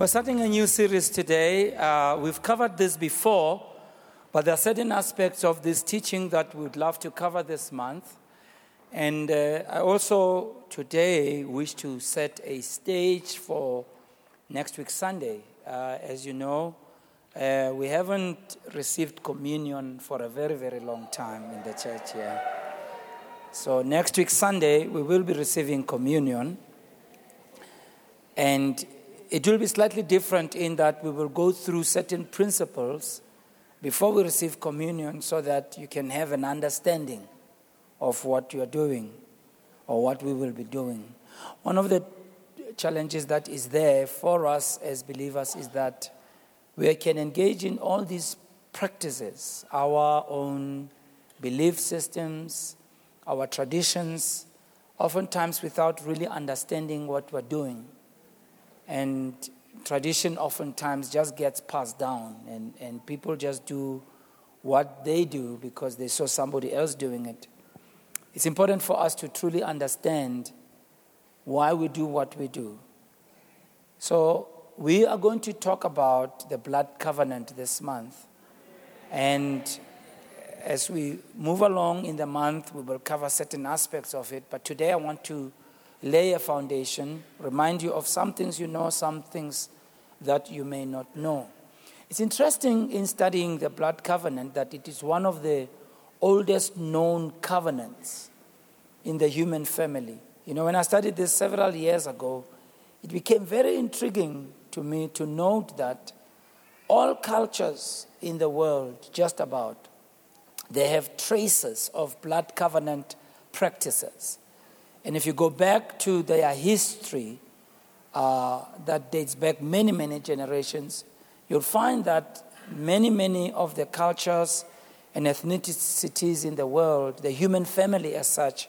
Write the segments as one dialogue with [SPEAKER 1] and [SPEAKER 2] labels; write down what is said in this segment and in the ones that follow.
[SPEAKER 1] We're starting a new series today. Uh, we've covered this before, but there are certain aspects of this teaching that we'd love to cover this month. And uh, I also today wish to set a stage for next week, Sunday. Uh, as you know, uh, we haven't received communion for a very, very long time in the church here. So, next week, Sunday, we will be receiving communion. And it will be slightly different in that we will go through certain principles before we receive communion so that you can have an understanding of what you are doing or what we will be doing. One of the challenges that is there for us as believers is that we can engage in all these practices, our own belief systems, our traditions, oftentimes without really understanding what we're doing and tradition oftentimes just gets passed down and, and people just do what they do because they saw somebody else doing it. It's important for us to truly understand why we do what we do. So we are going to talk about the blood covenant this month. And as we move along in the month we will cover certain aspects of it. But today i want to lay a foundation, remind you of some things you know, some things that you may not know. It's interesting in studying the blood covenant that it is one of the oldest known covenants in the human family. You know, when I studied this several years ago, it became very intriguing to me to note that all cultures in the world, just about, they have traces of blood covenant practices. And if you go back to their history, uh, that dates back many, many generations, you'll find that many, many of the cultures and ethnicities in the world, the human family as such,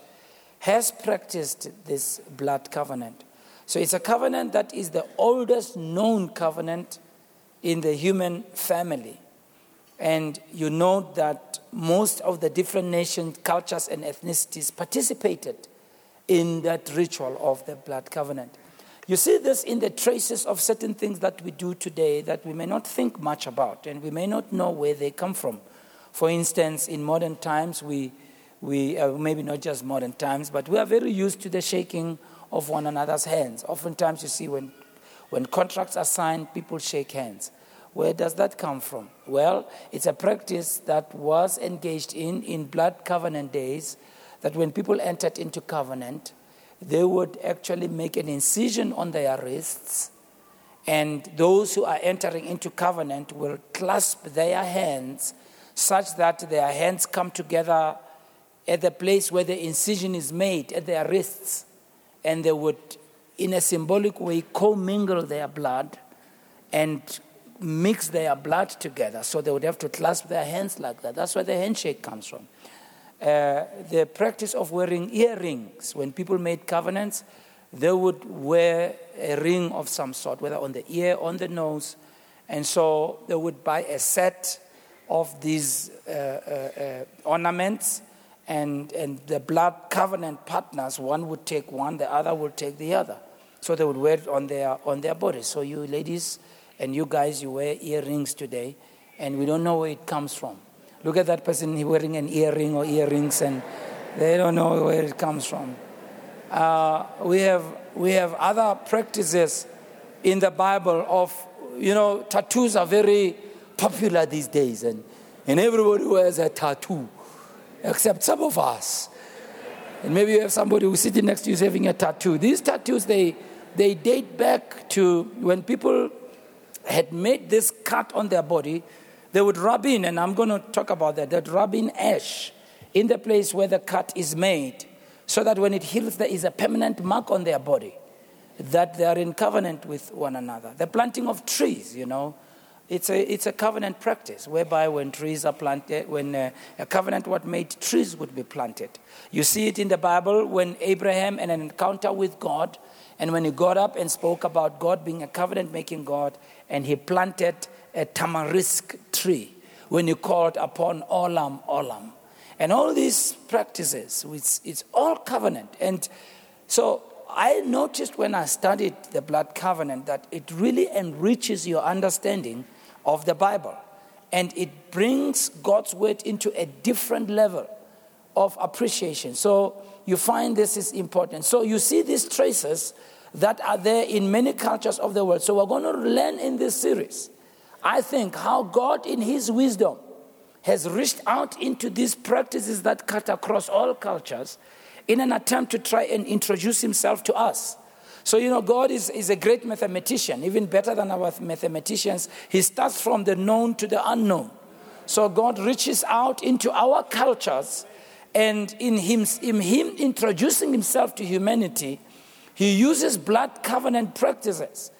[SPEAKER 1] has practiced this blood covenant. So it's a covenant that is the oldest known covenant in the human family. And you note that most of the different nations, cultures, and ethnicities participated in that ritual of the blood covenant. You see this in the traces of certain things that we do today that we may not think much about and we may not know where they come from. For instance, in modern times, we, we uh, maybe not just modern times, but we are very used to the shaking of one another's hands. Oftentimes, you see when, when contracts are signed, people shake hands. Where does that come from? Well, it's a practice that was engaged in in blood covenant days that when people entered into covenant, they would actually make an incision on their wrists, and those who are entering into covenant will clasp their hands such that their hands come together at the place where the incision is made at their wrists, and they would, in a symbolic way, commingle their blood and mix their blood together. So they would have to clasp their hands like that. That's where the handshake comes from. Uh, the practice of wearing earrings. When people made covenants, they would wear a ring of some sort, whether on the ear, on the nose. And so they would buy a set of these uh, uh, uh ornaments, and, and the blood covenant partners, one would take one, the other would take the other. So they would wear it on their, on their bodies. So you ladies and you guys, you wear earrings today, and we don't know where it comes from. Look at that person wearing an earring or earrings, and they don't know where it comes from. Uh, we, have, we have other practices in the Bible of, you know, tattoos are very popular these days, and, and everybody wears a tattoo, except some of us. And maybe you have somebody who's sitting next to you having a tattoo. These tattoos, they, they date back to when people had made this cut on their body they would rub in, and I'm going to talk about that, they'd rub in ash in the place where the cut is made so that when it heals, there is a permanent mark on their body that they are in covenant with one another. The planting of trees, you know, it's a, it's a covenant practice whereby when trees are planted, when uh, a covenant what made trees would be planted. You see it in the Bible when Abraham and an encounter with God, and when he got up and spoke about God being a covenant making God, and he planted a tamarisk tree when you called upon Olam, Olam. And all these practices, it's, it's all covenant. And so I noticed when I studied the blood covenant that it really enriches your understanding of the Bible and it brings God's word into a different level of appreciation. So you find this is important. So you see these traces that are there in many cultures of the world. So we're going to learn in this series, I think, how God, in His wisdom, has reached out into these practices that cut across all cultures in an attempt to try and introduce Himself to us. So, you know, God is, is a great mathematician, even better than our mathematicians. He starts from the known to the unknown. So, God reaches out into our cultures, and in him, in him introducing Himself to humanity, He uses blood covenant practices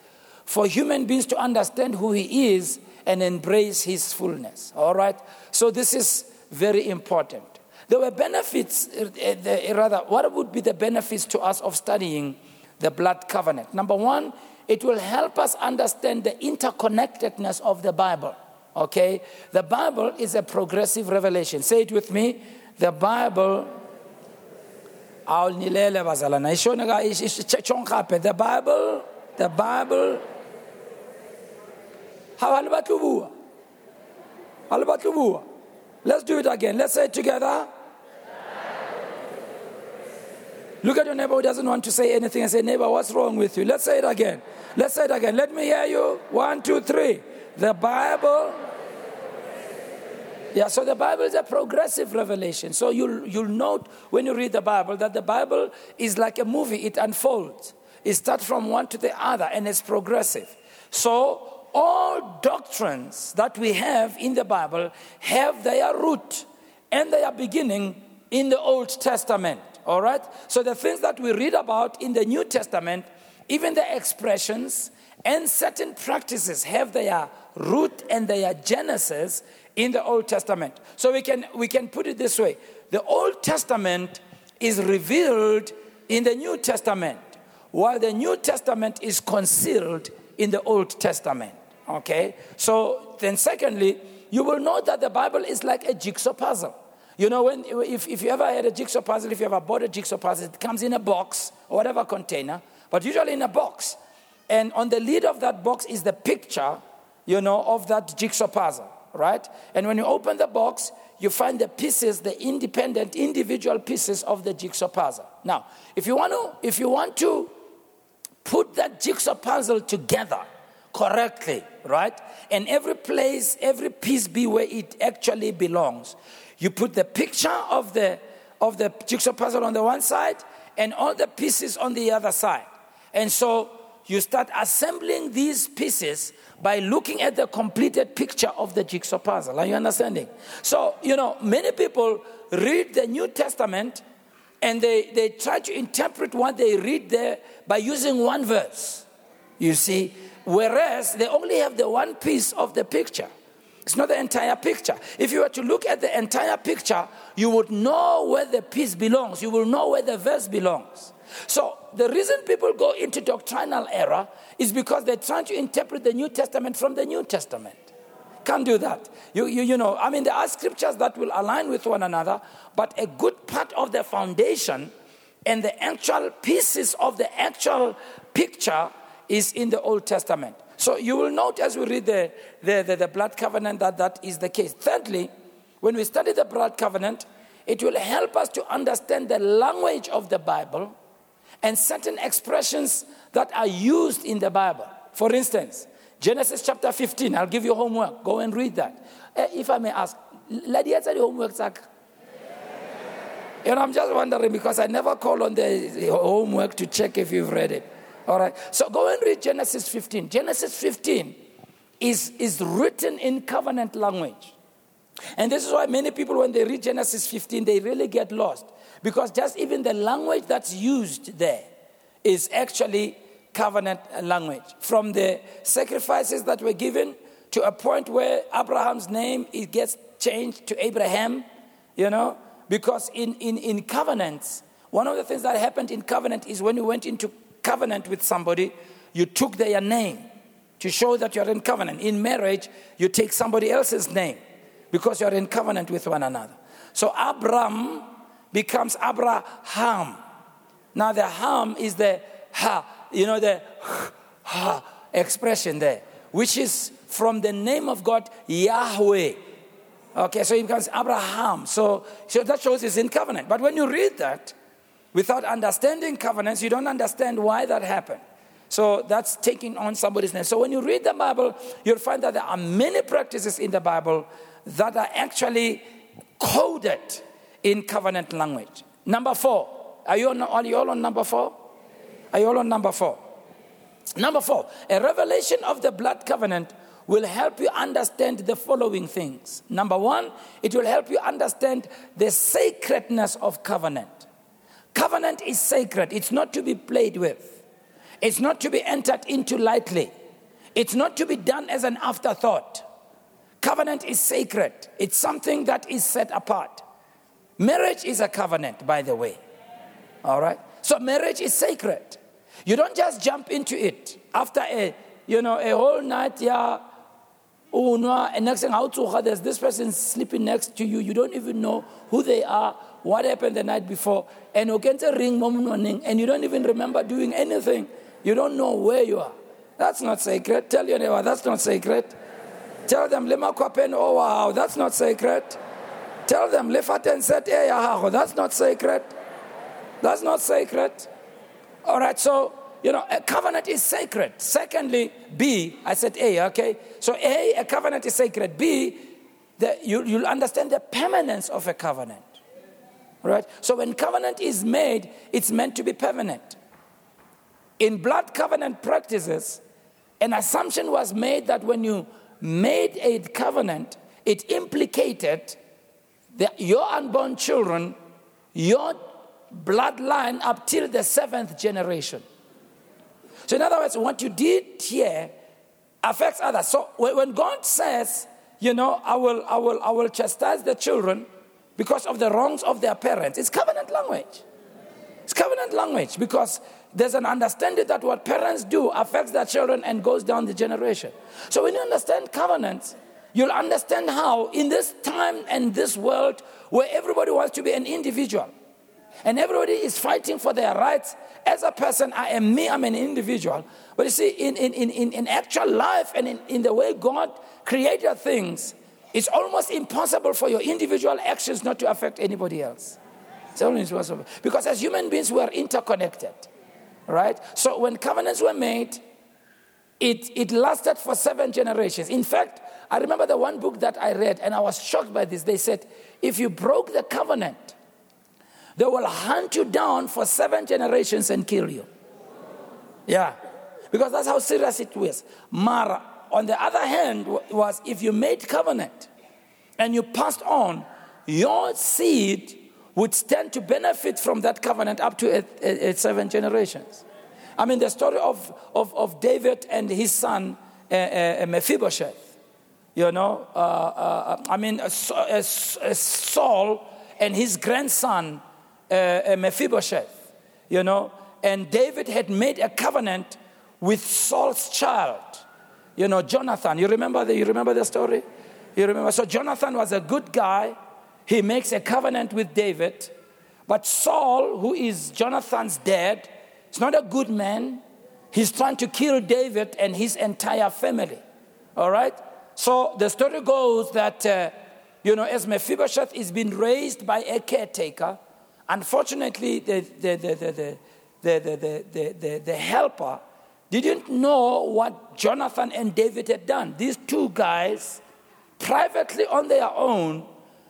[SPEAKER 1] for human beings to understand who He is and embrace His fullness. All right? So, this is very important. There were benefits, uh, rather, what would be the benefits to us of studying? the blood covenant. Number one, it will help us understand the interconnectedness of the Bible. Okay? The Bible is a progressive revelation. Say it with me. The Bible. The Bible, the Bible. How Let's do it again. Let's say it together. Look at your neighbor who doesn't want to say anything and say, Neighbor, what's wrong with you? Let's say it again. Let's say it again. Let me hear you. One, two, three. The Bible. Yeah, so the Bible is a progressive revelation. So you'll, you'll note when you read the Bible that the Bible is like a movie, it unfolds. It starts from one to the other and it's progressive. So all doctrines that we have in the Bible have their root and their beginning in the Old Testament. All right? So the things that we read about in the New Testament, even the expressions and certain practices have their root and their genesis in the Old Testament. So we can, we can put it this way the Old Testament is revealed in the New Testament, while the New Testament is concealed in the Old Testament. Okay? So then, secondly, you will know that the Bible is like a jigsaw puzzle. You know, when, if, if you ever had a jigsaw puzzle, if you ever bought a jigsaw puzzle, it comes in a box or whatever container, but usually in a box. And on the lid of that box is the picture, you know, of that jigsaw puzzle, right? And when you open the box, you find the pieces, the independent, individual pieces of the jigsaw puzzle. Now, if you want to, if you want to put that jigsaw puzzle together correctly, right? And every place, every piece be where it actually belongs. You put the picture of the, of the jigsaw puzzle on the one side and all the pieces on the other side. And so you start assembling these pieces by looking at the completed picture of the jigsaw puzzle. Are you understanding? So, you know, many people read the New Testament and they, they try to interpret what they read there by using one verse. You see, whereas they only have the one piece of the picture. It's not the entire picture. If you were to look at the entire picture, you would know where the piece belongs. You will know where the verse belongs. So, the reason people go into doctrinal error is because they're trying to interpret the New Testament from the New Testament. Can't do that. You, you, you know, I mean, there are scriptures that will align with one another, but a good part of the foundation and the actual pieces of the actual picture is in the Old Testament. So you will note as we read the, the, the, the blood covenant that that is the case. Thirdly, when we study the blood covenant, it will help us to understand the language of the Bible and certain expressions that are used in the Bible. For instance, Genesis chapter 15, I'll give you homework. Go and read that. Uh, if I may ask, lady, the homework, Zach? And I'm just wondering because I never call on the homework to check if you've read it. All right. So go and read Genesis 15. Genesis 15 is, is written in covenant language. And this is why many people, when they read Genesis 15, they really get lost. Because just even the language that's used there is actually covenant language. From the sacrifices that were given to a point where Abraham's name it gets changed to Abraham, you know, because in, in, in covenants, one of the things that happened in covenant is when you went into covenant with somebody, you took their name to show that you're in covenant. In marriage, you take somebody else's name because you're in covenant with one another. So Abram becomes Abraham. Now, the ham is the ha, you know, the ha expression there, which is from the name of God, Yahweh. Okay, so he becomes Abraham. So, so that shows he's in covenant. But when you read that, without understanding covenants, you don't understand why that happened. So that's taking on somebody's name. So when you read the Bible, you'll find that there are many practices in the Bible that are actually coded in covenant language. Number four. Are you, on, are you all on number four? Are you all on number four? Number four, a revelation of the blood covenant will help you understand the following things. Number one, it will help you understand the sacredness of covenant. Covenant is sacred, it's not to be played with, it's not to be entered into lightly, it's not to be done as an afterthought. Covenant is sacred, it's something that is set apart. Marriage is a covenant, by the way. All right? So marriage is sacred. You don't just jump into it after a, you know, a whole night, yeah, Oh, and next thing, how to there's this person sleeping next to you. You don't even know who they are, what happened the night before. And you a ring, morning, and you don't even remember doing anything. You don't know where you are. That's not sacred. Tell your neighbor, that's not sacred. Tell them, Lema Kwapen, oh wow, that's not sacred. Tell them, Lefaten set eh, that's not sacred. That's not sacred. All right, so you know, a covenant is sacred. Secondly, B, I said A, okay? So A, a covenant is sacred. B, the, you, you'll understand the permanence of a covenant. Right? So when covenant is made, it's meant to be permanent. In blood covenant practices, an assumption was made that when you made a covenant, it implicated the, your unborn children, your bloodline up till the seventh generation. So, in other words, what you did here affects others. So, when God says, you know, I will, I will, I will chastise the children because of the wrongs of their parents, it's covenant language. It's covenant language because there's an understanding that what parents do affects their children and goes down the generation. So, when you understand covenants, you'll understand how, in this time and this world where everybody wants to be an individual, and everybody is fighting for their rights. As a person, I am me, I'm an individual. But you see, in, in, in, in actual life and in, in the way God created things, it's almost impossible for your individual actions not to affect anybody else. It's only impossible. Because as human beings, we are interconnected. Right? So when covenants were made, it, it lasted for seven generations. In fact, I remember the one book that I read, and I was shocked by this. They said, if you broke the covenant, they will hunt you down for seven generations and kill you. Yeah. Because that's how serious it was. Mara, on the other hand, was if you made covenant and you passed on, your seed would stand to benefit from that covenant up to seven generations. I mean, the story of, of, of David and his son, uh, uh, Mephibosheth. You know, uh, uh I mean, Saul and his grandson uh, Mephibosheth, you know, and David had made a covenant with Saul's child, you know, Jonathan. You remember the, you remember the story? You remember? So Jonathan was a good guy. He makes a covenant with David. But Saul, who is Jonathan's dad, is not a good man. He's trying to kill David and his entire family. All right? So the story goes that, uh, you know, as Mephibosheth is being raised by a caretaker, Unfortunately, the, the, the, the, the, the, the helper didn't know what Jonathan and David had done. These two guys, privately on their own,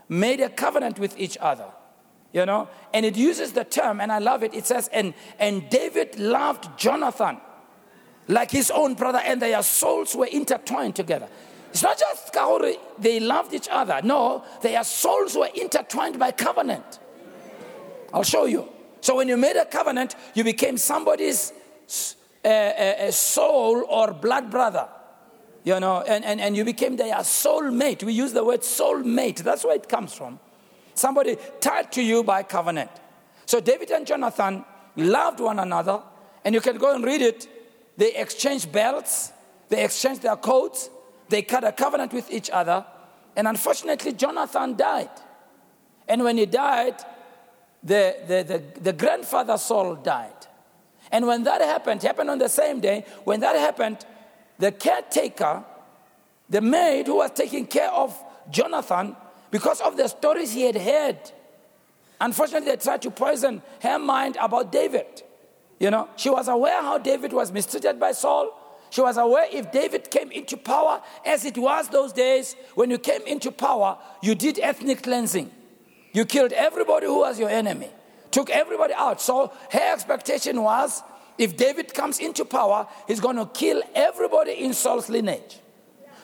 [SPEAKER 1] made a covenant with each other. You know, and it uses the term, and I love it. It says, and, and David loved Jonathan like his own brother, and their souls were intertwined together. It's not just they loved each other. No, their souls were intertwined by covenant. I'll show you. So when you made a covenant, you became somebody's uh, uh, soul or blood brother. You know, and, and, and you became their soul mate. We use the word soul mate. That's where it comes from. Somebody tied to you by covenant. So David and Jonathan loved one another, and you can go and read it. They exchanged belts, they exchanged their coats, they cut a covenant with each other, and unfortunately, Jonathan died. And when he died, the, the, the, the grandfather Saul died. And when that happened, happened on the same day, when that happened, the caretaker, the maid who was taking care of Jonathan, because of the stories he had heard, unfortunately, they tried to poison her mind about David. You know, she was aware how David was mistreated by Saul. She was aware if David came into power, as it was those days, when you came into power, you did ethnic cleansing. You killed everybody who was your enemy, took everybody out. So her expectation was if David comes into power, he's going to kill everybody in Saul's lineage.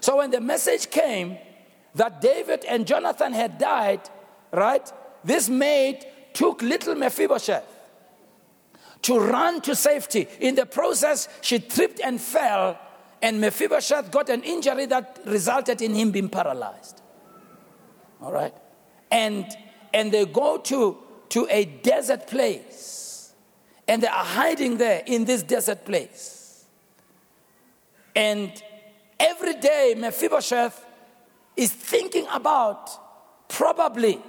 [SPEAKER 1] So when the message came that David and Jonathan had died, right, this maid took little Mephibosheth to run to safety. In the process, she tripped and fell, and Mephibosheth got an injury that resulted in him being paralyzed. All right? And and they go to, to a desert place and they are hiding there in this desert place. And every day, Mephibosheth is thinking about probably,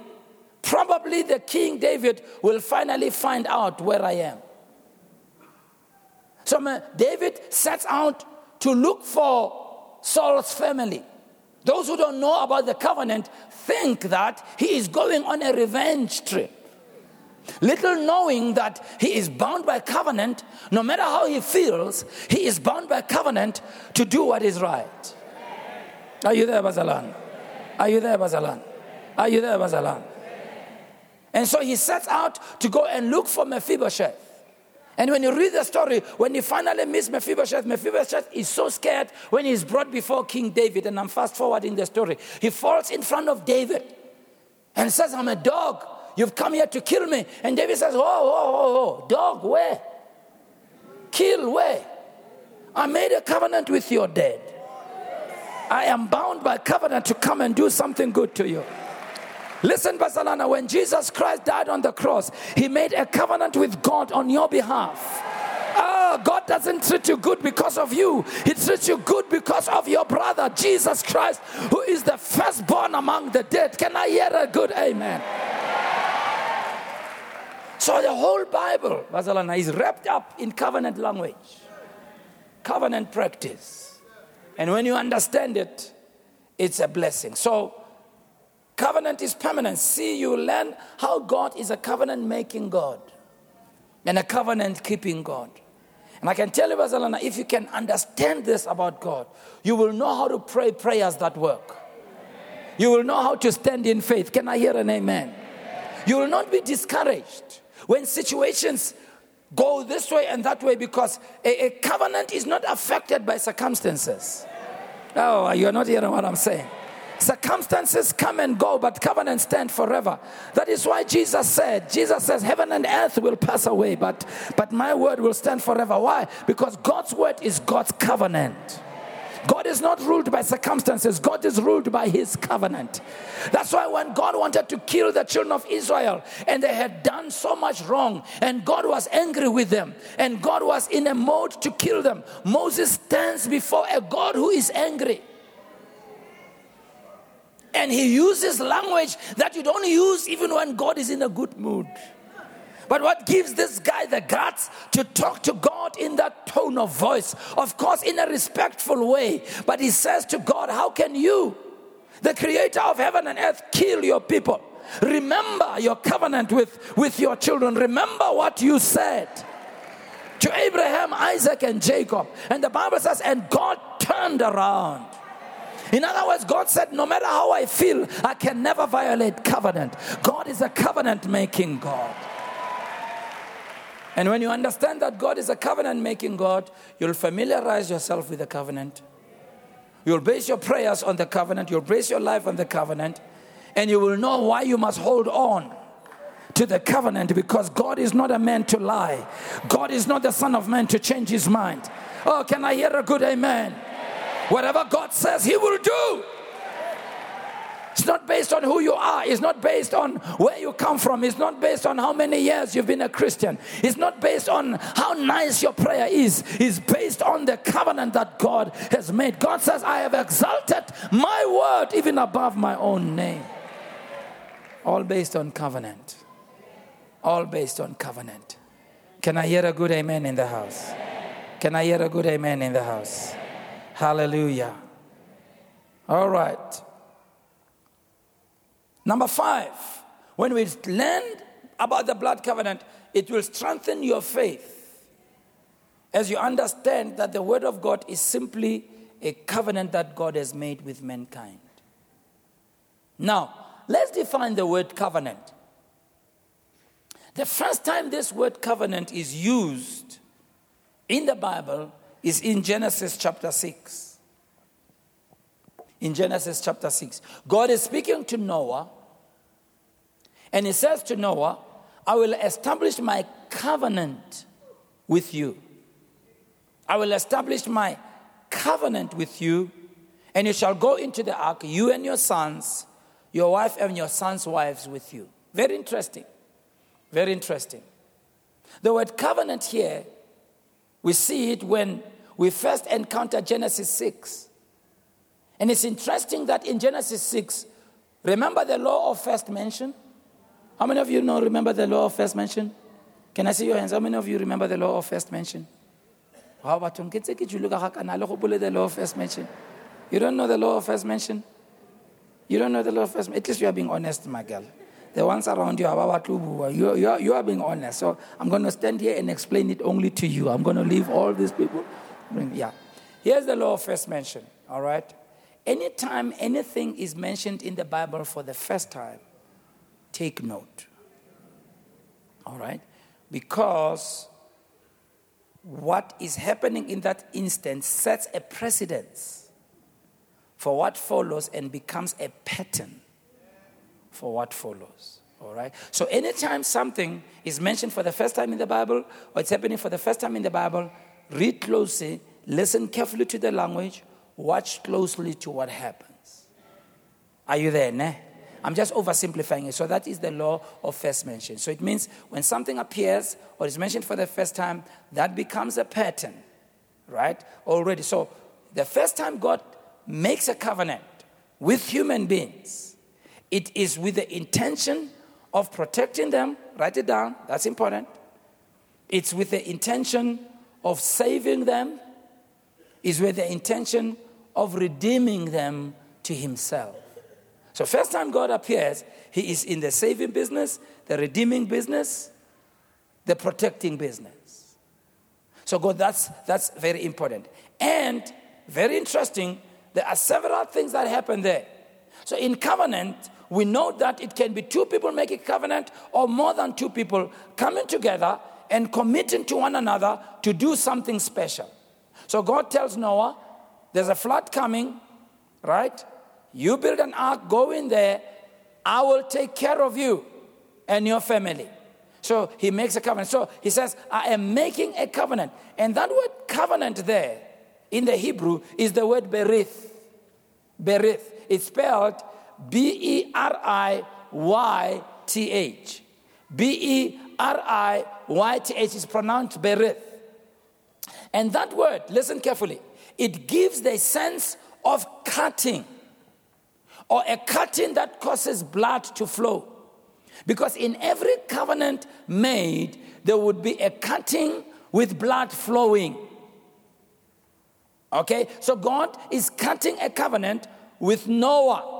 [SPEAKER 1] probably the King David will finally find out where I am. So David sets out to look for Saul's family. Those who don't know about the covenant think that he is going on a revenge trip. Little knowing that he is bound by covenant, no matter how he feels, he is bound by covenant to do what is right. Are you there, Bazalan? Are you there, Bazalan? Are you there, Bazalan? And so he sets out to go and look for Mephibosheth. And when you read the story, when he finally meets Mephibosheth, Mephibosheth is so scared when he's brought before King David. And I'm fast forwarding the story. He falls in front of David and says, I'm a dog. You've come here to kill me. And David says, Oh, oh, oh, oh, dog, where? Kill where? I made a covenant with your dead. I am bound by covenant to come and do something good to you. Listen, Barcelona, when Jesus Christ died on the cross, he made a covenant with God on your behalf. Oh, God doesn't treat you good because of you. He treats you good because of your brother, Jesus Christ, who is the firstborn among the dead. Can I hear a good amen? So the whole Bible, Barcelona, is wrapped up in covenant language, covenant practice. And when you understand it, it's a blessing. So Covenant is permanent. See, you learn how God is a covenant making God and a covenant keeping God. And I can tell you, Barcelona, if you can understand this about God, you will know how to pray prayers that work. You will know how to stand in faith. Can I hear an amen? You will not be discouraged when situations go this way and that way because a, a covenant is not affected by circumstances. Oh, you're not hearing what I'm saying. Circumstances come and go, but covenants stand forever. That is why Jesus said, Jesus says, Heaven and earth will pass away, but, but my word will stand forever. Why? Because God's word is God's covenant. God is not ruled by circumstances, God is ruled by his covenant. That's why when God wanted to kill the children of Israel and they had done so much wrong, and God was angry with them, and God was in a mode to kill them, Moses stands before a God who is angry. And he uses language that you don't use even when God is in a good mood. But what gives this guy the guts to talk to God in that tone of voice? Of course, in a respectful way. But he says to God, How can you, the creator of heaven and earth, kill your people? Remember your covenant with, with your children. Remember what you said to Abraham, Isaac, and Jacob. And the Bible says, And God turned around in other words, God said, No matter how I feel, I can never violate covenant. God is a covenant making God. And when you understand that God is a covenant making God, you'll familiarize yourself with the covenant. You'll base your prayers on the covenant, you'll base your life on the covenant, and you will know why you must hold on to the covenant because God is not a man to lie. God is not the Son of Man to change his mind. Oh, can I hear a good amen? Whatever God says, He will do. It's not based on who you are. It's not based on where you come from. It's not based on how many years you've been a Christian. It's not based on how nice your prayer is. It's based on the covenant that God has made. God says, I have exalted my word even above my own name. All based on covenant. All based on covenant. Can I hear a good amen in the house? Can I hear a good amen in the house? Hallelujah. All right. Number five, when we learn about the blood covenant, it will strengthen your faith as you understand that the Word of God is simply a covenant that God has made with mankind. Now, let's define the word covenant. The first time this word covenant is used in the Bible is in Genesis chapter 6. In Genesis chapter 6, God is speaking to Noah, and He says to Noah, I will establish my covenant with you. I will establish my covenant with you, and you shall go into the ark, you and your sons, your wife and your sons' wives with you. Very interesting. Very interesting. The word covenant here, we see it when we first encounter Genesis 6. And it's interesting that in Genesis 6, remember the law of first mention? How many of you know, remember the law of first mention? Can I see your hands? How many of you remember the law of first mention? How about the law of first mention? You don't know the law of first mention? You don't know the law of first mention? At least you are being honest, my girl. The ones around you are you, you, are, you are being honest. So I'm going to stand here and explain it only to you. I'm going to leave all these people. Yeah. Here's the law of first mention, all right? Anytime anything is mentioned in the Bible for the first time, take note. All right? Because what is happening in that instance sets a precedence for what follows and becomes a pattern for what follows. All right? So, anytime something is mentioned for the first time in the Bible or it's happening for the first time in the Bible, read closely, listen carefully to the language, watch closely to what happens. Are you there, ne? I'm just oversimplifying it. So that is the law of first mention. So it means when something appears or is mentioned for the first time, that becomes a pattern, right? Already. So the first time God makes a covenant with human beings, it is with the intention of protecting them. Write it down, that's important. It's with the intention of saving them, is with the intention of redeeming them to Himself. So, first time God appears, He is in the saving business, the redeeming business, the protecting business. So, God, that's, that's very important. And very interesting, there are several things that happen there. So, in covenant, we know that it can be two people making covenant or more than two people coming together and committing to one another to do something special. So, God tells Noah, there's a flood coming, right? You build an ark, go in there, I will take care of you and your family. So he makes a covenant. So he says, I am making a covenant. And that word covenant there in the Hebrew is the word berith. Berith. It's spelled B E R I Y T H. B E R I Y T H is pronounced berith. And that word, listen carefully, it gives the sense of cutting or a cutting that causes blood to flow. Because in every covenant made, there would be a cutting with blood flowing. Okay? So God is cutting a covenant with Noah.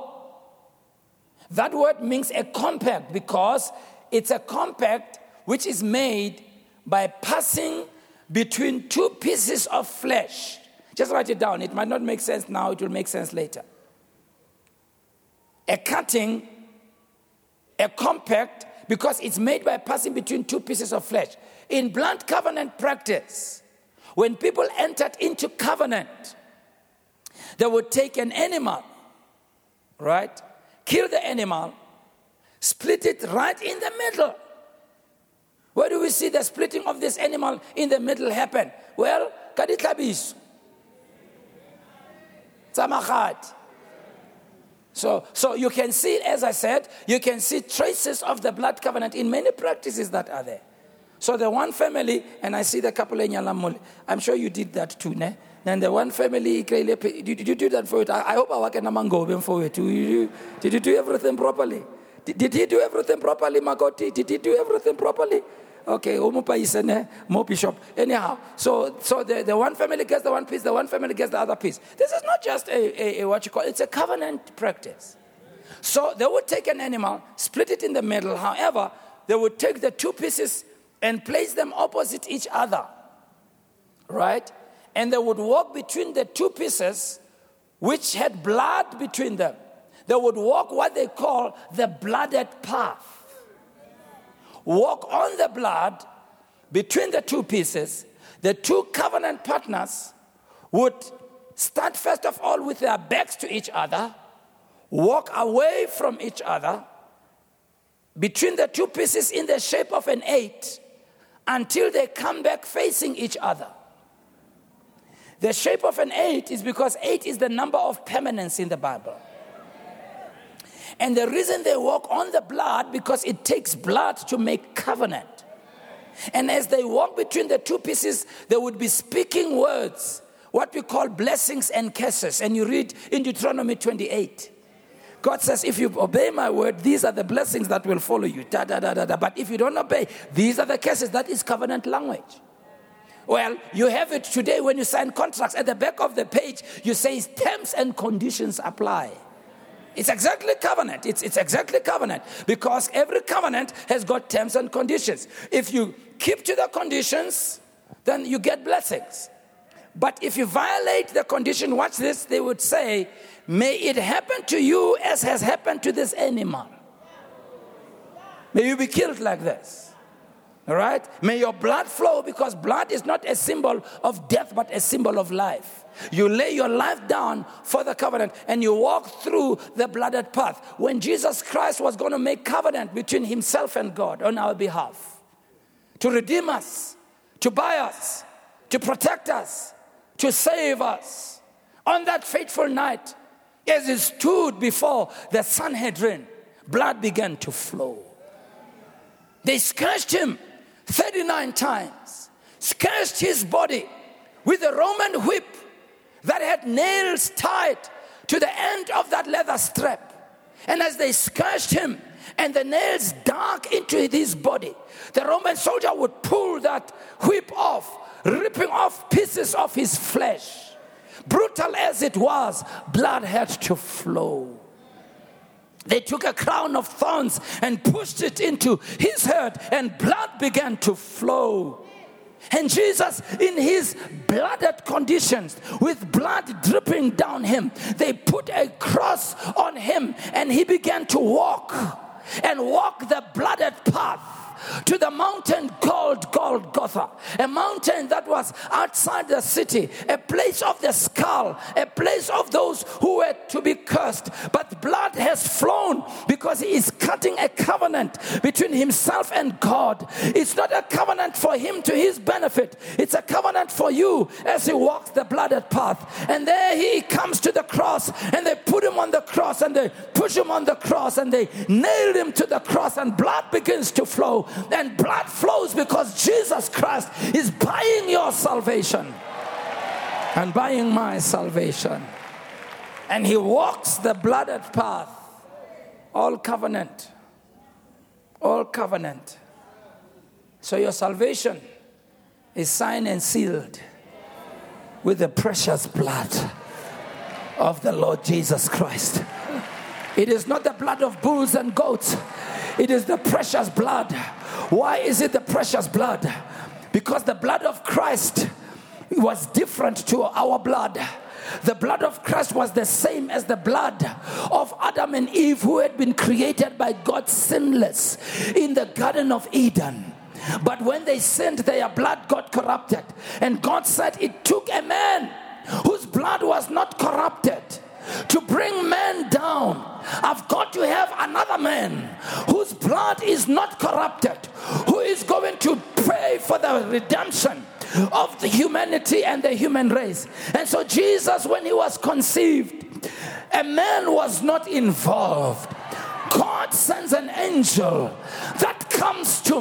[SPEAKER 1] That word means a compact because it's a compact which is made by passing between two pieces of flesh. Just write it down. It might not make sense now, it will make sense later a cutting, a compact, because it's made by passing between two pieces of flesh. In blood covenant practice, when people entered into covenant, they would take an animal, right? Kill the animal, split it right in the middle. Where do we see the splitting of this animal in the middle happen? Well, kaditlabiso. Tsamachat. So, so you can see, as I said, you can see traces of the blood covenant in many practices that are there. So the one family, and I see the couple in Yalamul, I'm sure you did that too, ne? Then the one family, did you do that for it? I hope I can go for it. Did you do everything properly? Did, he do everything properly, Magoti? Did he do everything properly? Okay, um pay sene, more bishop. Anyhow, so so the, the one family gets the one piece, the one family gets the other piece. This is not just a, a, a what you call it's a covenant practice. So they would take an animal, split it in the middle. However, they would take the two pieces and place them opposite each other. Right? And they would walk between the two pieces which had blood between them. They would walk what they call the blooded path. Walk on the blood between the two pieces. The two covenant partners would stand first of all, with their backs to each other, walk away from each other between the two pieces in the shape of an eight until they come back facing each other. The shape of an eight is because eight is the number of permanence in the Bible. And the reason they walk on the blood because it takes blood to make covenant. And as they walk between the two pieces, they would be speaking words, what we call blessings and curses. And you read in Deuteronomy 28. God says, if you obey my word, these are the blessings that will follow you. Da, da, da, da, da. But if you don't obey, these are the curses. That is covenant language. Well, you have it today when you sign contracts. At the back of the page, you say terms and conditions apply. It's exactly covenant. It's, it's exactly covenant because every covenant has got terms and conditions. If you keep to the conditions, then you get blessings. But if you violate the condition, watch this, they would say, May it happen to you as has happened to this animal. May you be killed like this. All right? May your blood flow because blood is not a symbol of death, but a symbol of life. You lay your life down for the covenant and you walk through the blooded path. When Jesus Christ was going to make covenant between himself and God on our behalf, to redeem us, to buy us, to protect us, to save us, on that fateful night, as he stood before the Sanhedrin, blood began to flow. They scourged him 39 times, scourged his body with a Roman whip that had nails tied to the end of that leather strap. And as they scourged him and the nails dug into his body, the Roman soldier would pull that whip off, ripping off pieces of his flesh. Brutal as it was, blood had to flow. They took a crown of thorns and pushed it into his head, and blood began to flow. And Jesus, in his blooded conditions, with blood dripping down him, they put a cross on him, and he began to walk and walk the blooded path to the mountain called Golgotha, a mountain that was outside the city, a place of the skull, a place of those who were to be cursed. But blood has flown because he is cutting a covenant between himself and God. It's not a covenant for him to his benefit, it's a covenant for you as he walks the blooded path. And there he comes to the cross, and they put him on the cross, and they push him on the cross, and they nailed him to the cross, and blood begins to flow and blood flows because Jesus Christ is buying your salvation and buying my salvation. And he walks the blooded path, all covenant, all covenant. So your salvation is signed and sealed with the precious blood of the Lord Jesus Christ. It is not the blood of bulls and goats, it is the precious blood why is it the precious blood? Because the blood of Christ was different to our blood. The blood of Christ was the same as the blood of Adam and Eve, who had been created by God sinless in the Garden of Eden. But when they sinned, their blood got corrupted. And God said, It took a man whose blood was not corrupted to bring man down. I've got to have another man whose blood is not corrupted, who is going to pray for the redemption of the humanity and the human race. And so, Jesus, when he was conceived, a man was not involved. God sends an angel that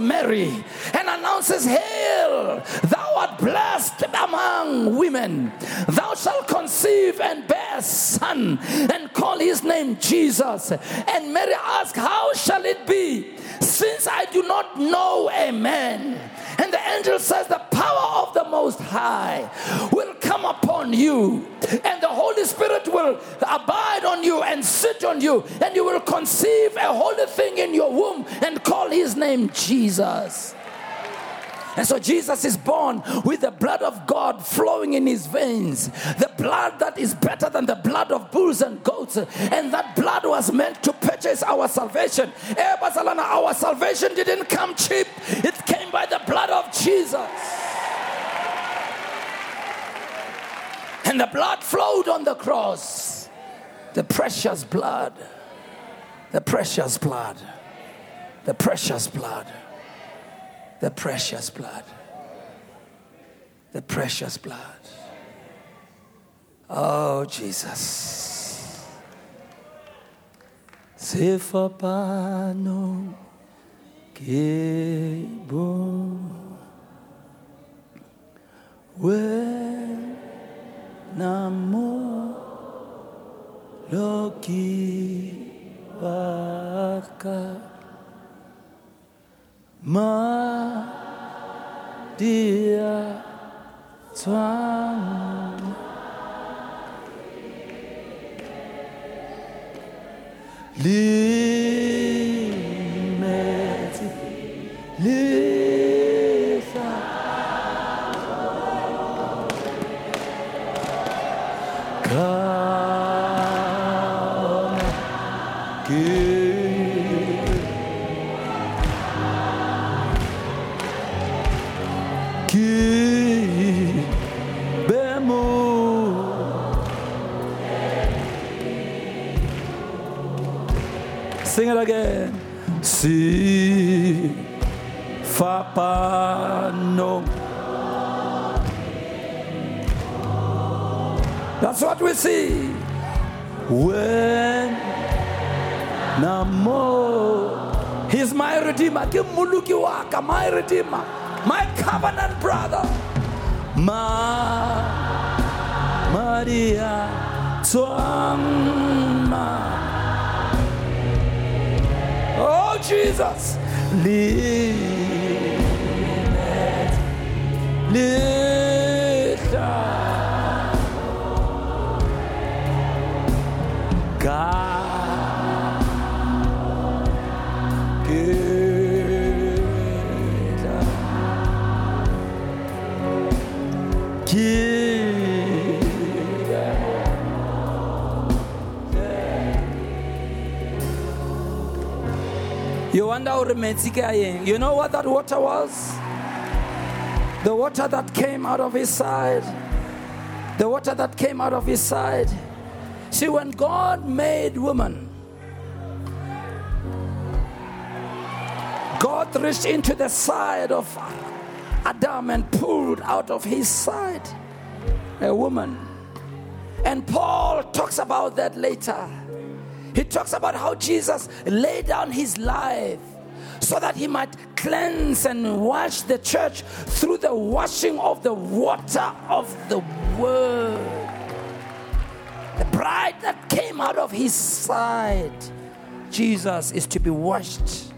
[SPEAKER 1] Mary and announces, Hail, thou art blessed among women. Thou shalt conceive and bear a son and call his name Jesus. And Mary asked, How shall it be since I do not know a man? And the angel says, The power of the Most High will come upon you, and the Holy Spirit will abide on you and sit on you, and you will conceive a holy thing in your womb and call his name Jesus. And so Jesus is born with the blood of God flowing in his veins, the blood that is better than the blood of bulls and goats. And that blood was meant to purchase our salvation. Eh, our salvation didn't come cheap, it came by the blood of Jesus. And the blood flowed on the cross. The precious blood. The precious blood. The precious blood the precious blood. The precious blood. Oh, Jesus. Sefapano kebo we namo loki waka 满地啊，疮痍，黎明时分，看。That's what we see. When Namo. He's my redeemer. Muluki waka, my redeemer. My covenant brother. Ma Maria Tuama. Oh, Jesus. God. You know what that water was? The water that came out of his side. The water that came out of his side. See, when God made woman, God reached into the side of Adam and pulled out of his side a woman. And Paul talks about that later. Talks about how Jesus laid down his life so that he might cleanse and wash the church through the washing of the water of the word. The bride that came out of his side, Jesus is to be washed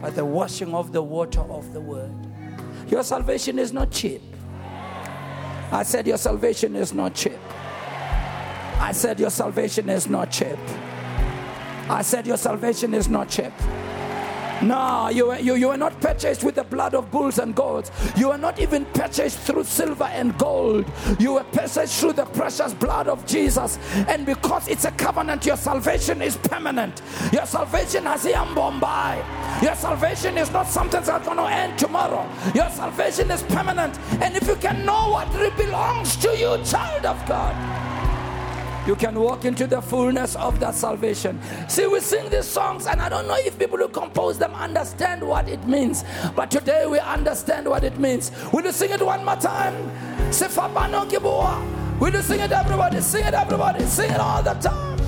[SPEAKER 1] by the washing of the water of the word. Your salvation is not cheap. I said, Your salvation is not cheap. I said, Your salvation is not cheap. I said, Your salvation is not cheap. No, you you, you were not purchased with the blood of bulls and goats. You were not even purchased through silver and gold. You were purchased through the precious blood of Jesus. And because it's a covenant, your salvation is permanent. Your salvation has a Bombay. Your salvation is not something that's going to end tomorrow. Your salvation is permanent. And if you can know what belongs to you, child of God you can walk into the fullness of that salvation. See, we sing these songs, and I don't know if people who compose them understand what it means, but today we understand what it means. Will you sing it one more time? Will you sing it, everybody? Sing it, everybody. Sing it all the time.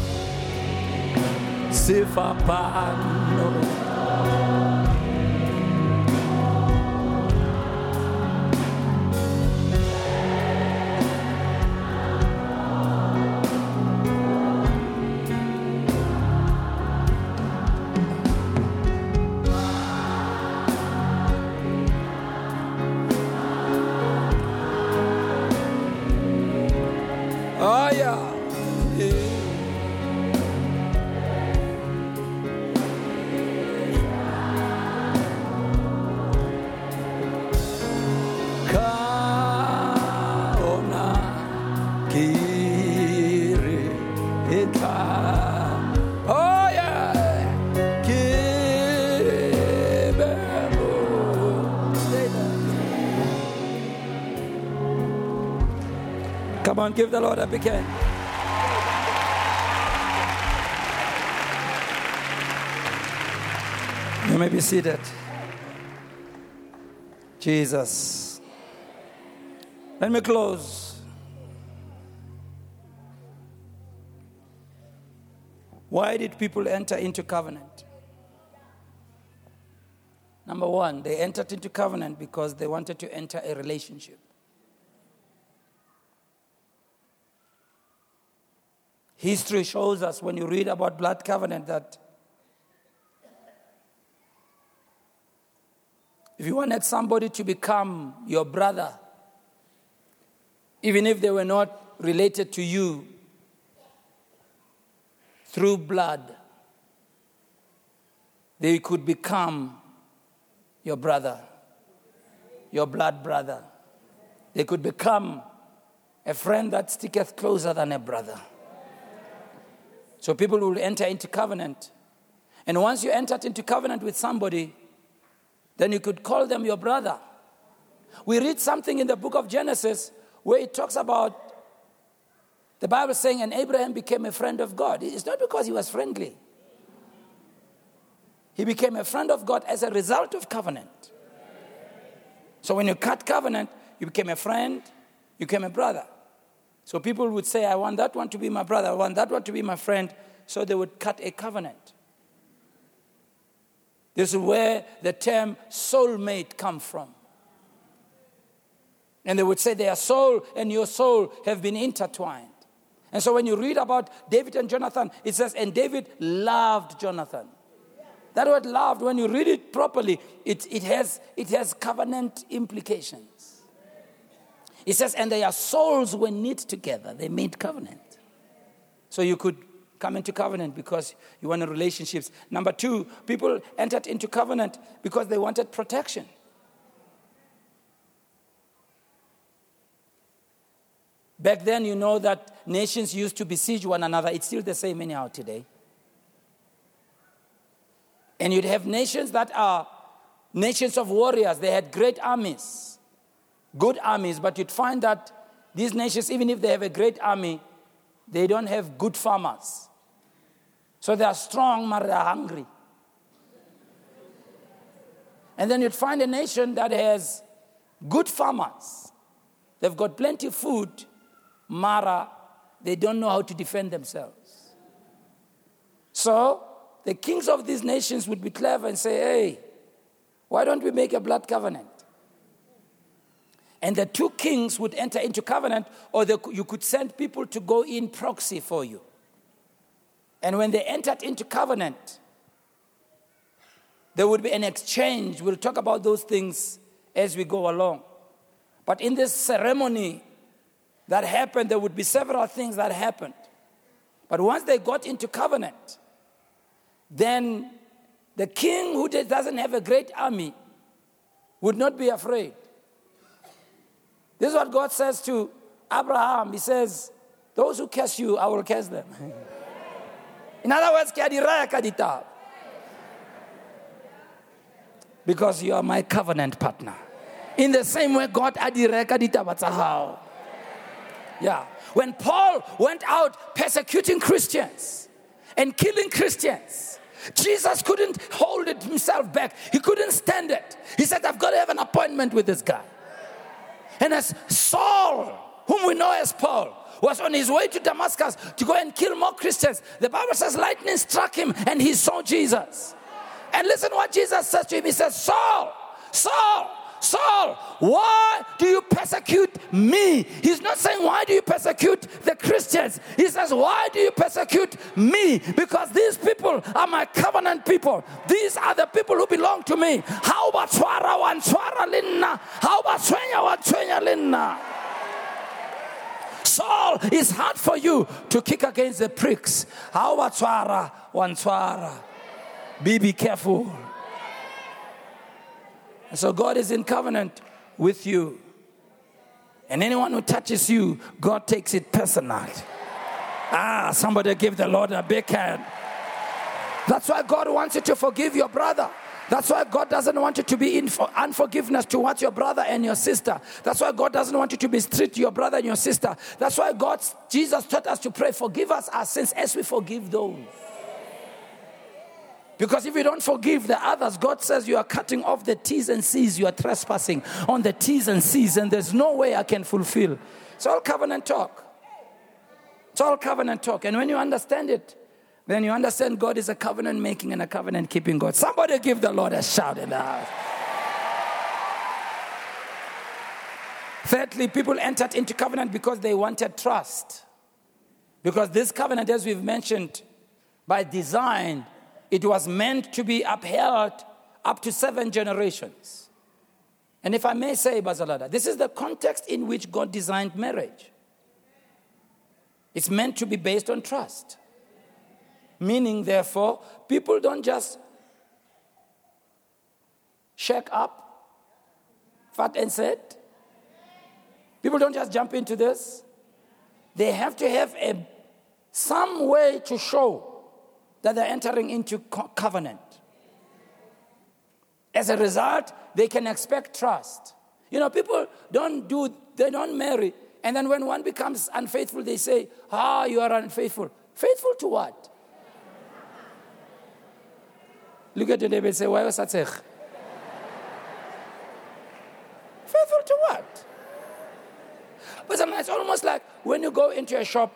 [SPEAKER 1] On, give the Lord a big hand. You may be seated. Jesus. Let me close. Why did people enter into covenant? Number one, they entered into covenant because they wanted to enter a relationship. History shows us when you read about blood covenant that if you wanted somebody to become your brother, even if they were not related to you through blood, they could become your brother, your blood brother. They could become a friend that sticketh closer than a brother. So people will enter into covenant. And once you entered into covenant with somebody, then you could call them your brother. We read something in the book of Genesis where it talks about the Bible saying, and Abraham became a friend of God. It's not because he was friendly, he became a friend of God as a result of covenant. So when you cut covenant, you became a friend, you became a brother. So people would say, I want that one to be my brother, I want that one to be my friend. So they would cut a covenant. This is where the term soulmate come from. And they would say their soul and your soul have been intertwined. And so when you read about David and Jonathan, it says, and David loved Jonathan. That word loved, when you read it properly, it, it, has, it has covenant implications. It says, and their souls were knit together, they made covenant. So you could come into covenant because you wanted relationships. Number two, people entered into covenant because they wanted protection. Back then, you know that nations used to besiege one another. It's still the same anyhow today. And you'd have nations that are nations of warriors. They had great armies, good armies, but you'd find that these nations, even if they have a great army, they don't have good farmers. So they are strong, but they are hungry. And then you'd find a nation that has good farmers. They've got plenty of food, Mara, they don't know how to defend themselves. So the kings of these nations would be clever and say, hey, why don't we make a blood covenant? And the two kings would enter into covenant, or the, you could send people to go in proxy for you. And when they entered into covenant, there would be an exchange. We'll talk about those things as we go along. But in this ceremony that happened, there would be several things that happened. But once they got into covenant, then the king who doesn't have a great army would not be afraid. This is what God says to Abraham. He says, Those who curse you, I will curse them. In other words, because you are my covenant partner. In the same way, God adireka ditaba tsa Yeah. When Paul went out persecuting Christians and killing Christians, Jesus couldn't hold it himself back. He couldn't stand it. He said, I've got to have an appointment with this guy. And as Saul, whom we know as Paul, was on his way to Damascus to go and kill more Christians, the Bible says lightning struck him and he saw Jesus. And listen what Jesus says to him. He says, Saul, Saul, Saul, why do you persecute me? He's not saying, Why do you persecute the Christians? He says, Why do you persecute me? Because these people are my covenant people. These are the people who belong to me. How about Swara wan Swara linna? How about Swenya wan Swenya linna? Saul, it's hard for you to kick against the pricks. How about Swara wan Swara? Be, be careful. And so God is in covenant with you. And anyone who touches you, God takes it personal. Ah, somebody give the Lord a big hand. That's why God wants you to forgive your brother. That's why God doesn't want you to be in unforgiveness towards your brother and your sister. That's why God doesn't want you to be strict to your brother and your sister. That's why God, Jesus taught us to pray, forgive us our sins as we forgive those. Because if you don't forgive the others, God says you are cutting off the T's and C's. You are trespassing on the T's and C's, and there's no way I can fulfill. It's all covenant talk. It's all covenant talk. And when you understand it, then you understand God is a covenant making and a covenant keeping God. Somebody give the Lord a shout in the house. Thirdly, people entered into covenant because they wanted trust. Because this covenant, as we've mentioned, by design, it was meant to be upheld up to seven generations. And if I may say, Bazalada, this is the context in which God designed marriage. It's meant to be based on trust. Meaning, therefore, people don't just shake up, fat and set. People don't just jump into this. They have to have a, some way to show that they're entering into co- covenant. As a result, they can expect trust. You know, people don't do, they don't marry, and then when one becomes unfaithful, they say, Ah, you are unfaithful. Faithful to what? Look at the neighbor and say, Why was that? Faithful to what? But sometimes it's almost like when you go into a shop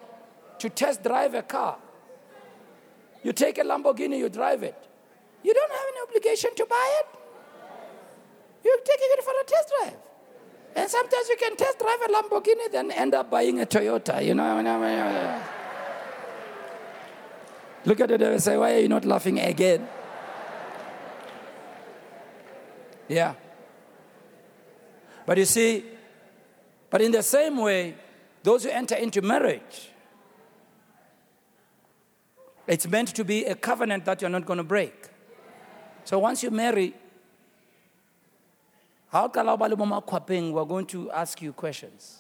[SPEAKER 1] to test drive a car. You take a Lamborghini, you drive it. You don't have any obligation to buy it. You're taking it for a test drive. And sometimes you can test drive a Lamborghini, then end up buying a Toyota, you know. Look at it and say, Why are you not laughing again? Yeah. But you see, but in the same way, those who enter into marriage, it's meant to be a covenant that you're not going to break. So once you marry, how we're going to ask you questions.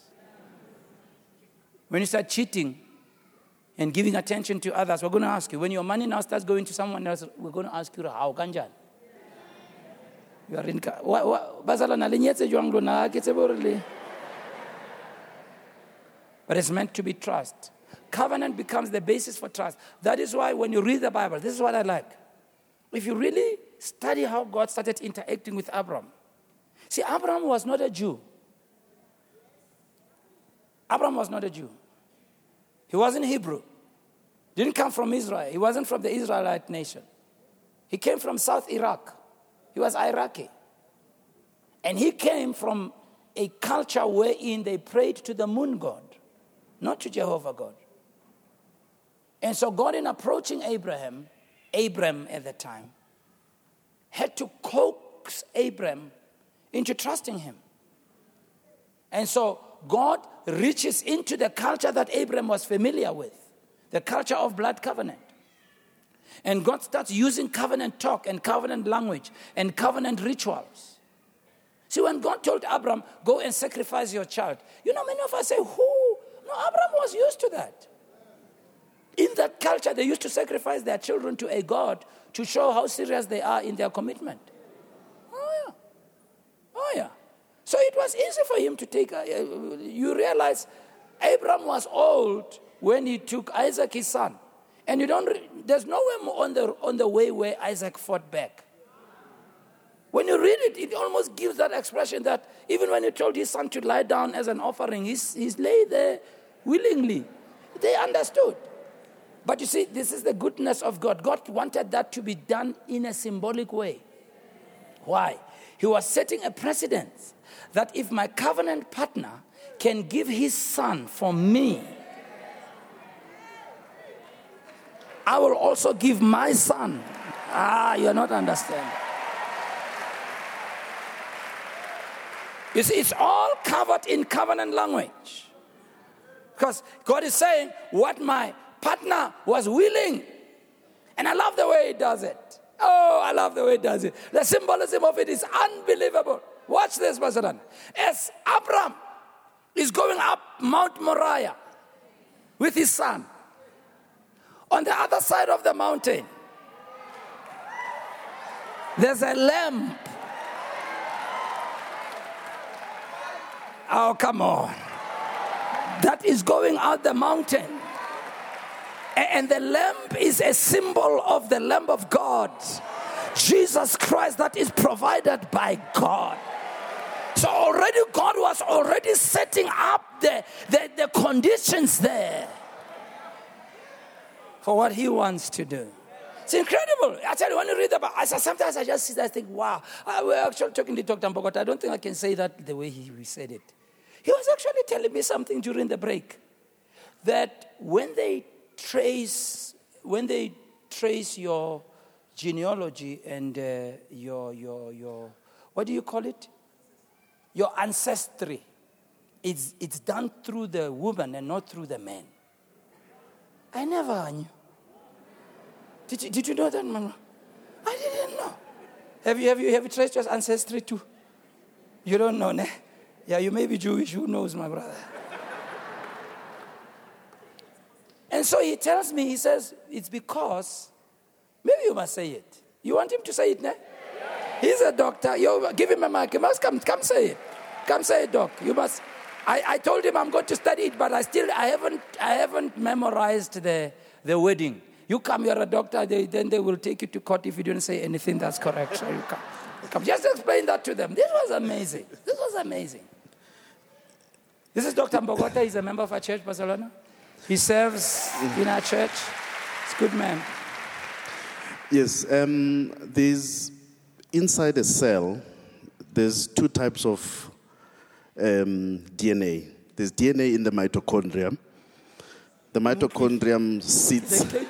[SPEAKER 1] When you start cheating and giving attention to others, we're going to ask you. When your money now starts going to someone else, we're going to ask you how kanjan. You are in But it's meant to be trust. Covenant becomes the basis for trust. That is why when you read the Bible, this is what I like. If you really study how God started interacting with Abram, see, Abram was not a Jew. Abram was not a Jew. He wasn't Hebrew. Didn't come from Israel. He wasn't from the Israelite nation. He came from South Iraq. He was Iraqi. And he came from a culture wherein they prayed to the moon god, not to Jehovah God. And so God, in approaching Abraham, Abram at the time, had to coax Abram into trusting him. And so God reaches into the culture that Abram was familiar with, the culture of blood covenant. And God starts using covenant talk and covenant language and covenant rituals. See, when God told Abram, go and sacrifice your child, you know, many of us say, who? No, Abram was used to that. In that culture, they used to sacrifice their children to a God to show how serious they are in their commitment. Oh, yeah. Oh, yeah. So it was easy for him to take. Uh, you realize Abram was old when he took Isaac, his son. And you don't, there's nowhere on the, on the way where Isaac fought back. When you read it, it almost gives that expression that even when he told his son to lie down as an offering, he's, he's lay there willingly. They understood. But you see, this is the goodness of God. God wanted that to be done in a symbolic way. Why? He was setting a precedent that if my covenant partner can give his son for me, I will also give my son. Ah, you're not understanding. You see, it's all covered in covenant language. Because God is saying, what my partner was willing. And I love the way he does it. Oh, I love the way he does it. The symbolism of it is unbelievable. Watch this, Pastor As Abram is going up Mount Moriah with his son, On the other side of the mountain, there's a lamp. Oh, come on. That is going out the mountain. And the lamp is a symbol of the Lamb of God, Jesus Christ, that is provided by God. So already God was already setting up the, the, the conditions there for what He wants to do. It's incredible. I tell you, when you read the about I sometimes I just sit there and think, wow. I, we're actually talking to Dr. Mbogota. I don't think I can say that the way he said it. He was actually telling me something during the break that when they trace, when they trace your genealogy and uh, your, your, your, what do you call it? Your ancestry. It's, it's done through the woman and not through the man. I never knew. Did you, did you know that, Mama? I didn't know. Have you, have you, have you traced your ancestry too? You don't know, ne? Yeah, you may be Jewish. Who knows, my brother? And so he tells me, he says, it's because, maybe you must say it. You want him to say it, ne? He's a doctor. You give him a mic. You must come, come say it. Come say it, doc. You must. I, I told him I'm going to study it, but I still I haven't I haven't memorized the the wording. You come, you're a doctor, they, then they will take you to court if you don't say anything that's correct. So you come. Come. Just explain that to them. This was amazing. This was amazing. This is Dr. Mbogota. He's a member of our church, Barcelona. He serves in our church. He's a good man.
[SPEAKER 2] Yes, um, there's inside a cell, there's two types of um, DNA. There's DNA in the mitochondria, the mitochondrium sits. the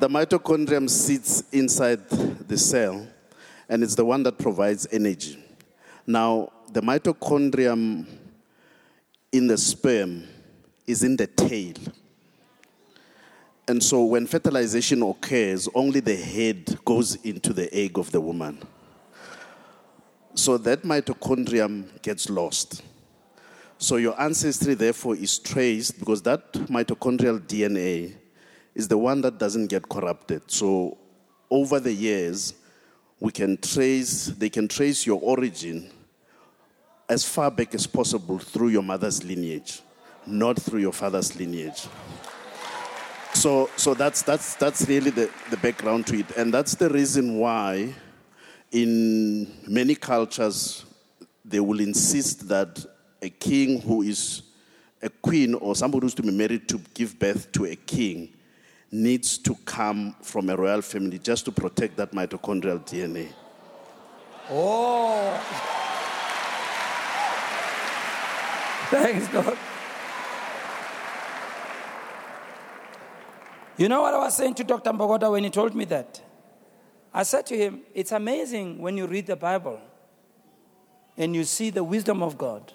[SPEAKER 2] mitochondrium sits inside the cell, and it's the one that provides energy. Now, the mitochondrium in the sperm is in the tail. And so, when fertilization occurs, only the head goes into the egg of the woman. So, that mitochondrium gets lost. So your ancestry, therefore, is traced because that mitochondrial DNA is the one that doesn't get corrupted. So over the years, we can trace, they can trace your origin as far back as possible through your mother's lineage, not through your father's lineage. So, so that's, that's, that's really the, the background to it. And that's the reason why, in many cultures, they will insist that a king who is a queen or somebody who's to be married to give birth to a king needs to come from a royal family just to protect that mitochondrial DNA.
[SPEAKER 1] Oh. Thanks, God. You know what I was saying to Dr. Mbogota when he told me that? I said to him, It's amazing when you read the Bible and you see the wisdom of God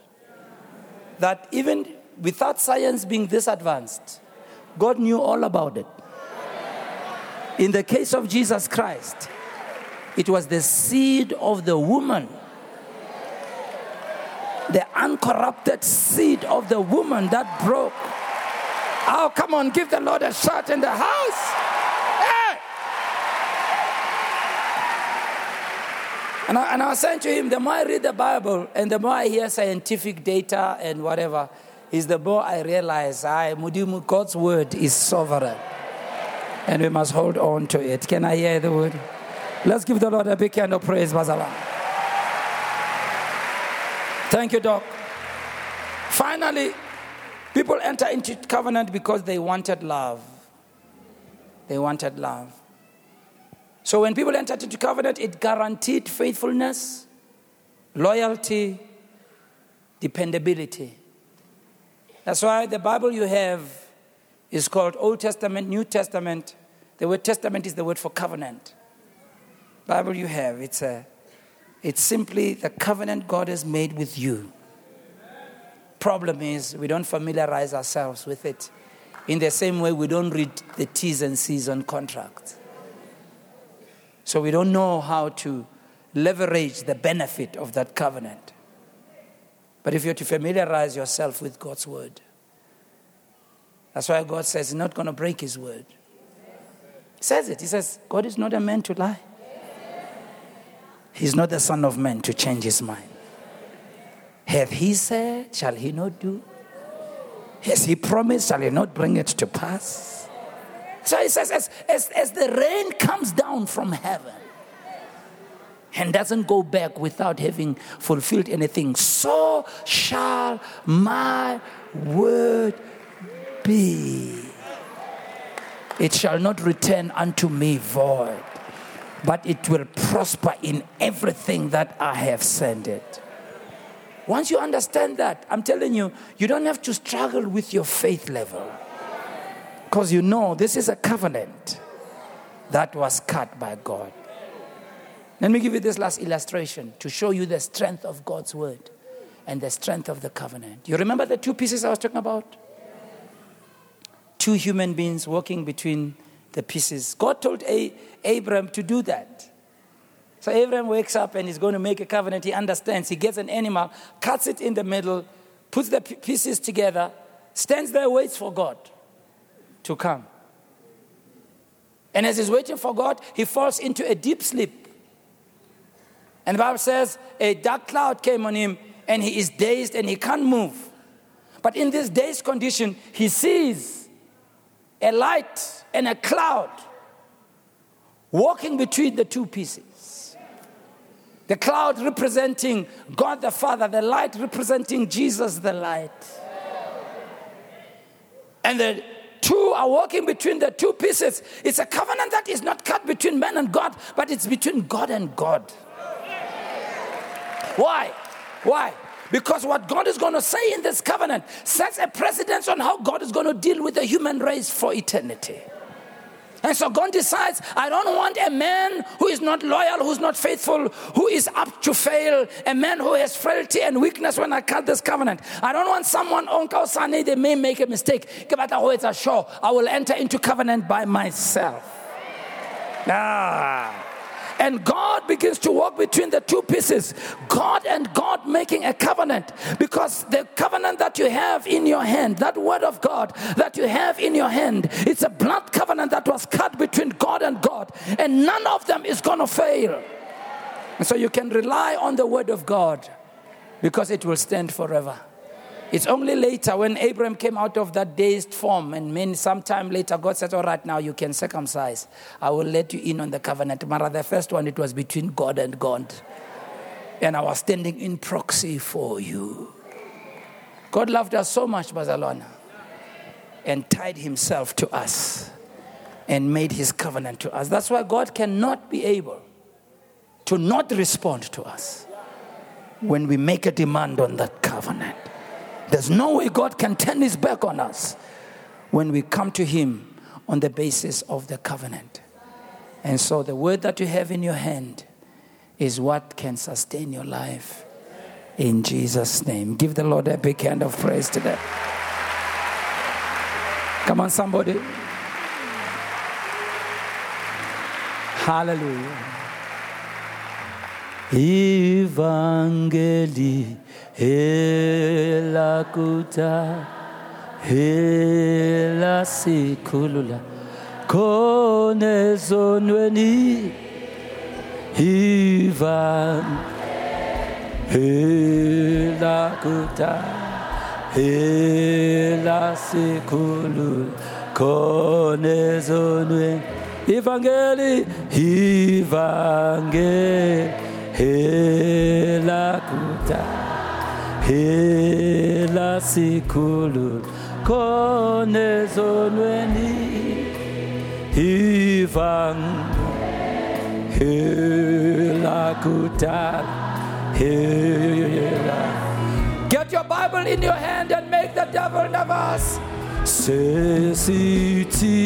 [SPEAKER 1] that even without science being this advanced, God knew all about it. In the case of Jesus Christ, it was the seed of the woman, the uncorrupted seed of the woman that broke. Oh, come on, give the Lord a shout in the house. And I, and I was saying to him, the more I read the Bible and the more I hear scientific data and whatever, is the more I realize I, God's word is sovereign. And we must hold on to it. Can I hear the word? Let's give the Lord a big hand of praise, Bazala. Thank you, Doc. Finally, people enter into covenant because they wanted love. They wanted love. So when people entered into covenant, it guaranteed faithfulness, loyalty, dependability. That's why the Bible you have is called Old Testament, New Testament. The word testament is the word for covenant. Bible you have, it's a it's simply the covenant God has made with you. Problem is we don't familiarize ourselves with it. In the same way we don't read the T's and C's on contracts. So we don't know how to leverage the benefit of that covenant. But if you're to familiarize yourself with God's word, That's why God says He's not going to break His word. He says it. He says, God is not a man to lie. He's not the Son of Man to change his mind. Have He said, shall He not do? Has He promised, shall He not bring it to pass? So He says, as, as, as the rain comes down from heaven, and doesn't go back without having fulfilled anything, so shall my word be. It shall not return unto me void, but it will prosper in everything that I have sent it. Once you understand that, I'm telling you, you don't have to struggle with your faith level. Because you know this is a covenant that was cut by God. Let me give you this last illustration to show you the strength of God's word and the strength of the covenant. You remember the two pieces I was talking about? Two human beings walking between the pieces. God told a- Abram to do that. So Abram wakes up and he's going to make a covenant. He understands. He gets an animal, cuts it in the middle, puts the pieces together, stands there, waits for God to come. And as he's waiting for God, he falls into a deep sleep. And the Bible says a dark cloud came on him and he is dazed and he can't move. But in this dazed condition, he sees a light and a cloud walking between the two pieces. The cloud representing God the Father, the light representing Jesus the light. And the two are walking between the two pieces. It's a covenant that is not cut between man and God, but it's between God and God. Why? Why? Because what God is going to say in this covenant sets a precedence on how God is going to deal with the human race for eternity. And so God decides, I don't want a man who is not loyal, who's not faithful, who is up to fail, a man who has frailty and weakness when I cut this covenant. I don't want someone on Kausane, they may make a mistake. I will enter into covenant by myself. Ah. And God begins to walk between the two pieces. God and God making a covenant. Because the covenant that you have in your hand, that word of God that you have in your hand, it's a blood covenant that was cut between God and God. And none of them is going to fail. And so you can rely on the word of God because it will stand forever. It's only later when Abraham came out of that dazed form, and then sometime later, God said, All right, now you can circumcise. I will let you in on the covenant. Mara, the first one, it was between God and God. And I was standing in proxy for you. God loved us so much, Bazalona, and tied himself to us and made his covenant to us. That's why God cannot be able to not respond to us when we make a demand on that covenant. There's no way God can turn his back on us when we come to him on the basis of the covenant. And so the word that you have in your hand is what can sustain your life. In Jesus' name. Give the Lord a big hand of praise today. Come on, somebody. Hallelujah. Evangeli Hela kuta hela sikhulula khona ezonweni ivan hela kuta hela sikhulula khona ezonweni ivangeli ivangeli. Hela kuta. Hela sikhulu khona ezonweni ivang hela kudala hela Get your Bible in your hand and make the devil nervous. Sesiti.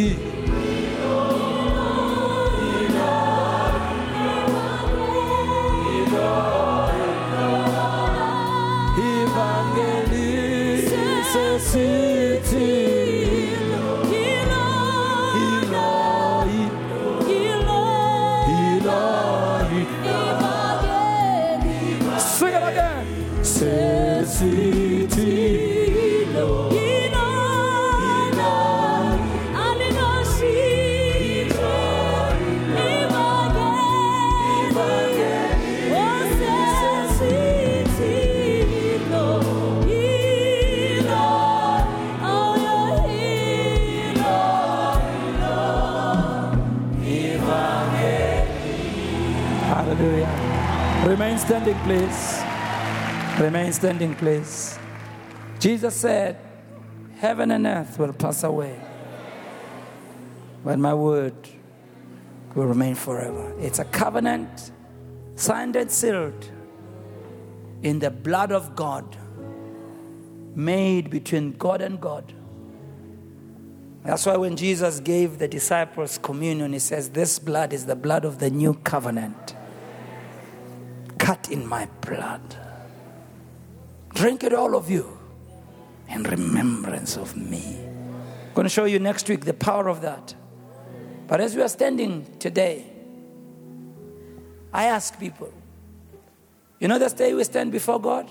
[SPEAKER 1] Hallelujah. Remain standing, please. Remain standing, please. Jesus said, Heaven and earth will pass away, but my word will remain forever. It's a covenant signed and sealed in the blood of God, made between God and God. That's why when Jesus gave the disciples communion, he says, This blood is the blood of the new covenant, cut in my blood. Drink it, all of you, in remembrance of me. I'm going to show you next week the power of that. But as we are standing today, I ask people, you know, the day we stand before God?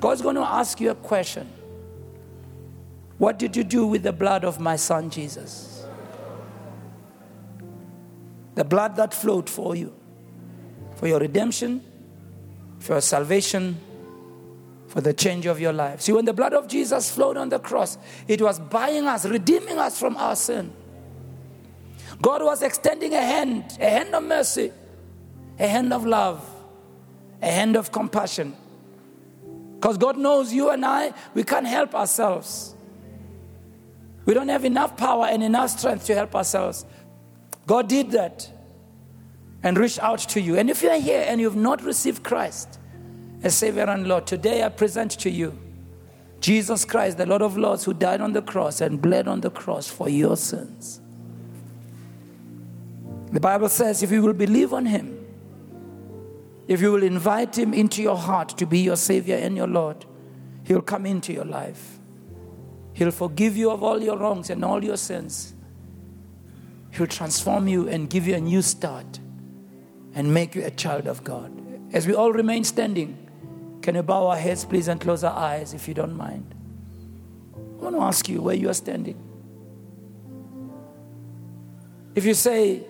[SPEAKER 1] God's going to ask you a question What did you do with the blood of my son Jesus? The blood that flowed for you, for your redemption, for salvation, for the change of your life. See, when the blood of Jesus flowed on the cross, it was buying us, redeeming us from our sin. God was extending a hand, a hand of mercy, a hand of love, a hand of compassion. Because God knows you and I, we can't help ourselves. We don't have enough power and enough strength to help ourselves. God did that and reach out to you. And if you're here and you've not received Christ as Savior and Lord, today I present to you Jesus Christ, the Lord of Lords, who died on the cross and bled on the cross for your sins. The Bible says if you will believe on Him, if you will invite Him into your heart to be your Savior and your Lord, He'll come into your life. He'll forgive you of all your wrongs and all your sins. He'll transform you and give you a new start and make you a child of God. As we all remain standing, can you bow our heads, please, and close our eyes if you don't mind? I want to ask you where you are standing. If you say,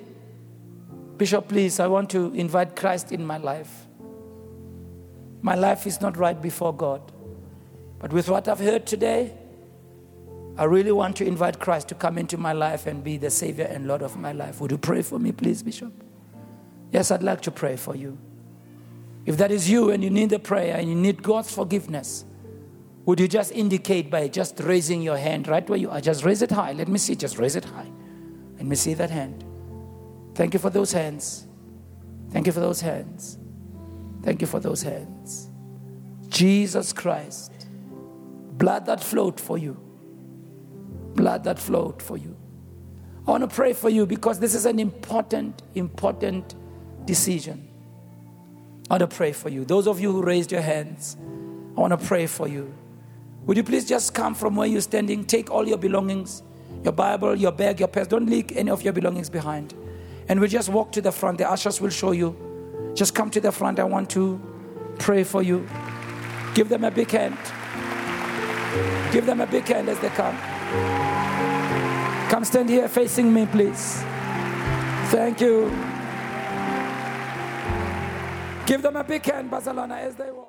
[SPEAKER 1] Bishop, please, I want to invite Christ in my life. My life is not right before God. But with what I've heard today, I really want to invite Christ to come into my life and be the Savior and Lord of my life. Would you pray for me, please, Bishop? Yes, I'd like to pray for you. If that is you and you need the prayer and you need God's forgiveness, would you just indicate by just raising your hand right where you are? Just raise it high. Let me see. Just raise it high. Let me see that hand. Thank you for those hands. Thank you for those hands. Thank you for those hands. Jesus Christ, blood that flowed for you. Blood that flowed for you. I want to pray for you because this is an important, important decision. I want to pray for you. Those of you who raised your hands, I want to pray for you. Would you please just come from where you're standing? Take all your belongings, your Bible, your bag, your purse. Don't leave any of your belongings behind. And we'll just walk to the front. The ushers will show you. Just come to the front. I want to pray for you. Give them a big hand. Give them a big hand as they come. Come stand here facing me, please. Thank you. Give them a big hand, Barcelona, as they walk.